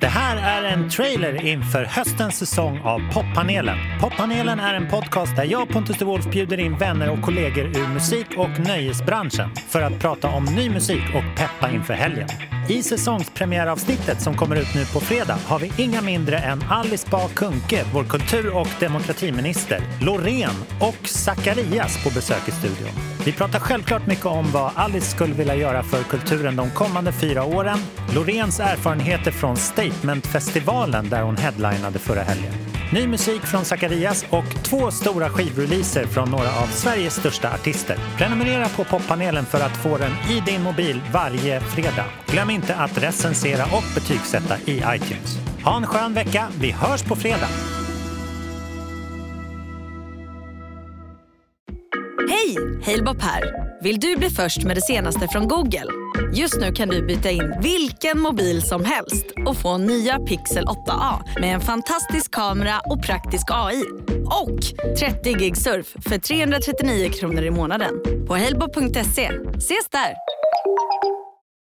Det här är en trailer inför höstens säsong av Poppanelen. Poppanelen är en podcast där jag, Pontus de Wolf, bjuder in vänner och kollegor ur musik och nöjesbranschen för att prata om ny musik och peppa inför helgen. I säsongspremiäravsnittet som kommer ut nu på fredag har vi inga mindre än Alice Bah Kuhnke, vår kultur och demokratiminister, Loreen och Zacharias på besök i studion. Vi pratar självklart mycket om vad Alice skulle vilja göra för kulturen de kommande fyra åren, Loreens erfarenheter från Statementfestivalen där hon headlinade förra helgen. Ny musik från Zacharias och två stora skivreleaser från några av Sveriges största artister. Prenumerera på poppanelen för att få den i din mobil varje fredag. Glöm inte att recensera och betygsätta i iTunes. Ha en skön vecka. Vi hörs på fredag. Hej! Halebop här. Vill du bli först med det senaste från Google? Just nu kan du byta in vilken mobil som helst och få nya Pixel 8A med en fantastisk kamera och praktisk AI. Och 30 gig surf för 339 kronor i månaden på helbo.se. Ses där!